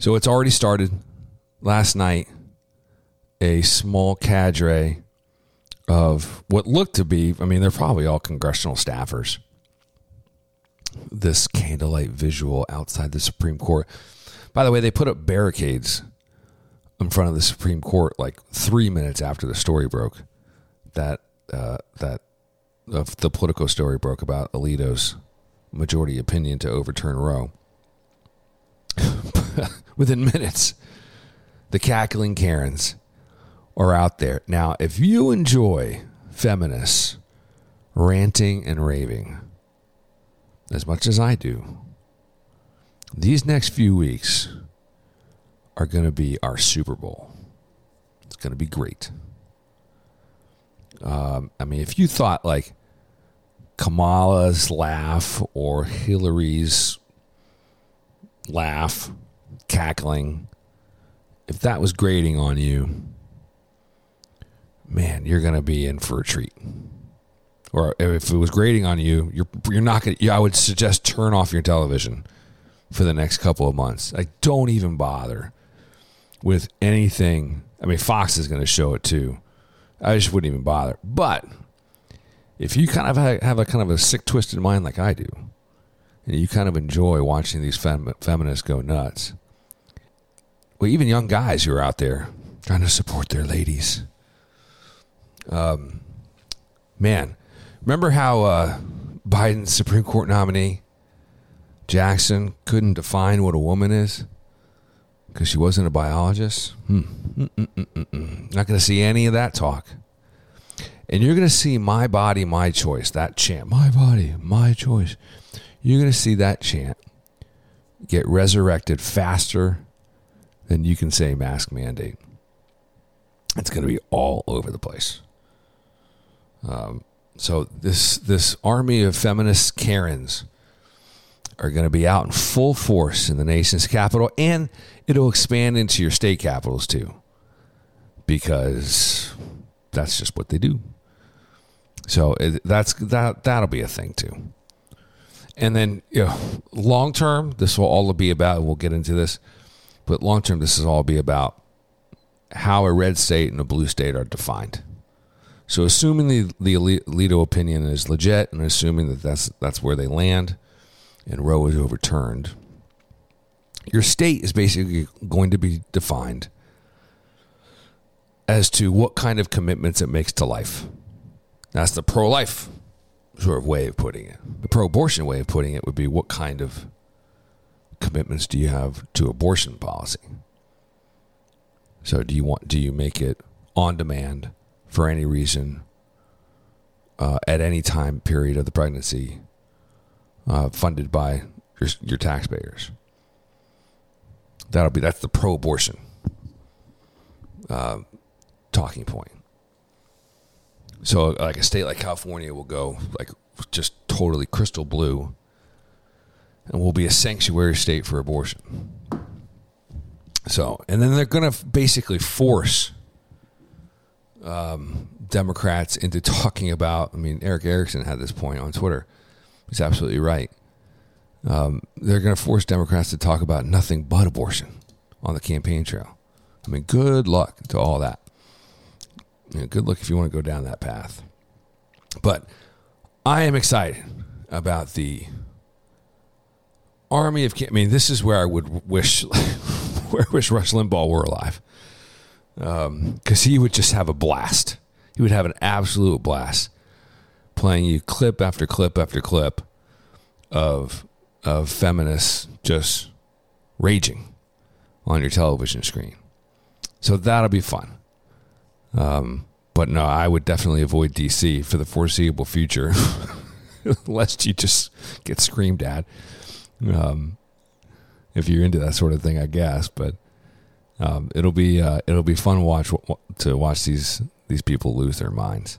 So it's already started. Last night, a small cadre of what looked to be, I mean, they're probably all congressional staffers. This candlelight visual outside the Supreme Court. By the way, they put up barricades in front of the Supreme Court like three minutes after the story broke. That uh, that of the Politico story broke about Alito's majority opinion to overturn Roe. Within minutes, the cackling Karens are out there. Now, if you enjoy feminists ranting and raving as much as I do, these next few weeks are going to be our Super Bowl. It's going to be great. Um, I mean, if you thought like Kamala's laugh or Hillary's laugh, cackling, if that was grating on you, man, you're going to be in for a treat. Or if it was grating on you, you're you're not going. to I would suggest turn off your television for the next couple of months. Like, don't even bother with anything. I mean, Fox is going to show it too. I just wouldn't even bother. But if you kind of have a kind of a sick, twisted mind like I do, you kind of enjoy watching these fem- feminists go nuts, well, even young guys who are out there trying to support their ladies. Um, man, remember how uh, Biden's Supreme Court nominee Jackson couldn't define what a woman is because she wasn't a biologist? Hmm. Not going to see any of that talk. And you're going to see my body, my choice, that chant, my body, my choice. You're going to see that chant get resurrected faster than you can say mask mandate. It's going to be all over the place. Um, so this this army of feminist Karens are going to be out in full force in the nation's capital, and it'll expand into your state capitals too, because that's just what they do. So it, that's that that'll be a thing too. And then you know, long term, this will all be about. We'll get into this, but long term, this is all be about how a red state and a blue state are defined. So, assuming the the Alito opinion is legit, and assuming that that's that's where they land, and Roe is overturned, your state is basically going to be defined as to what kind of commitments it makes to life. That's the pro life sort of way of putting it. The pro abortion way of putting it would be what kind of commitments do you have to abortion policy? So do you want do you make it on demand for any reason uh, at any time period of the pregnancy uh, funded by your, your taxpayers? That'll be that's the pro abortion uh, talking point. So, like a state like California will go like just totally crystal blue, and will be a sanctuary state for abortion. So, and then they're going to basically force um, Democrats into talking about. I mean, Erick Erickson had this point on Twitter. He's absolutely right. Um, they're going to force Democrats to talk about nothing but abortion on the campaign trail. I mean, good luck to all that. You know, good luck if you want to go down that path. But I am excited about the army of. I mean, this is where I would wish, where I wish Rush Limbaugh were alive, because um, he would just have a blast. He would have an absolute blast playing you clip after clip after clip of of feminists just raging on your television screen. So that'll be fun. Um, but no, I would definitely avoid DC for the foreseeable future, lest you just get screamed at. Um, if you're into that sort of thing, I guess. But um, it'll be uh, it'll be fun watch to watch these these people lose their minds.